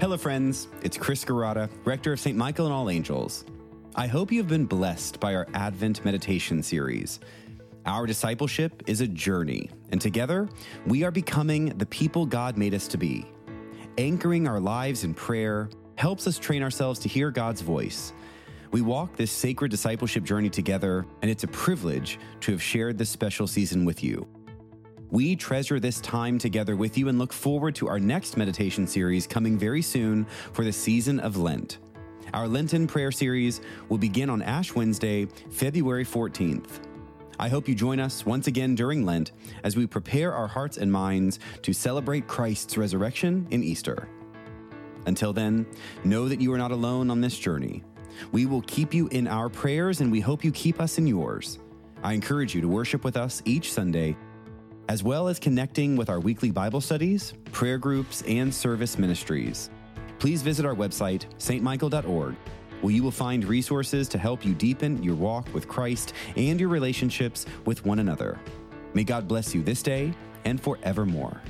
Hello, friends. It's Chris Girata, Rector of St. Michael and All Angels. I hope you have been blessed by our Advent meditation series. Our discipleship is a journey, and together we are becoming the people God made us to be. Anchoring our lives in prayer helps us train ourselves to hear God's voice. We walk this sacred discipleship journey together, and it's a privilege to have shared this special season with you. We treasure this time together with you and look forward to our next meditation series coming very soon for the season of Lent. Our Lenten prayer series will begin on Ash Wednesday, February 14th. I hope you join us once again during Lent as we prepare our hearts and minds to celebrate Christ's resurrection in Easter. Until then, know that you are not alone on this journey. We will keep you in our prayers and we hope you keep us in yours. I encourage you to worship with us each Sunday as well as connecting with our weekly Bible studies, prayer groups, and service ministries. Please visit our website, stmichael.org, where you will find resources to help you deepen your walk with Christ and your relationships with one another. May God bless you this day and forevermore.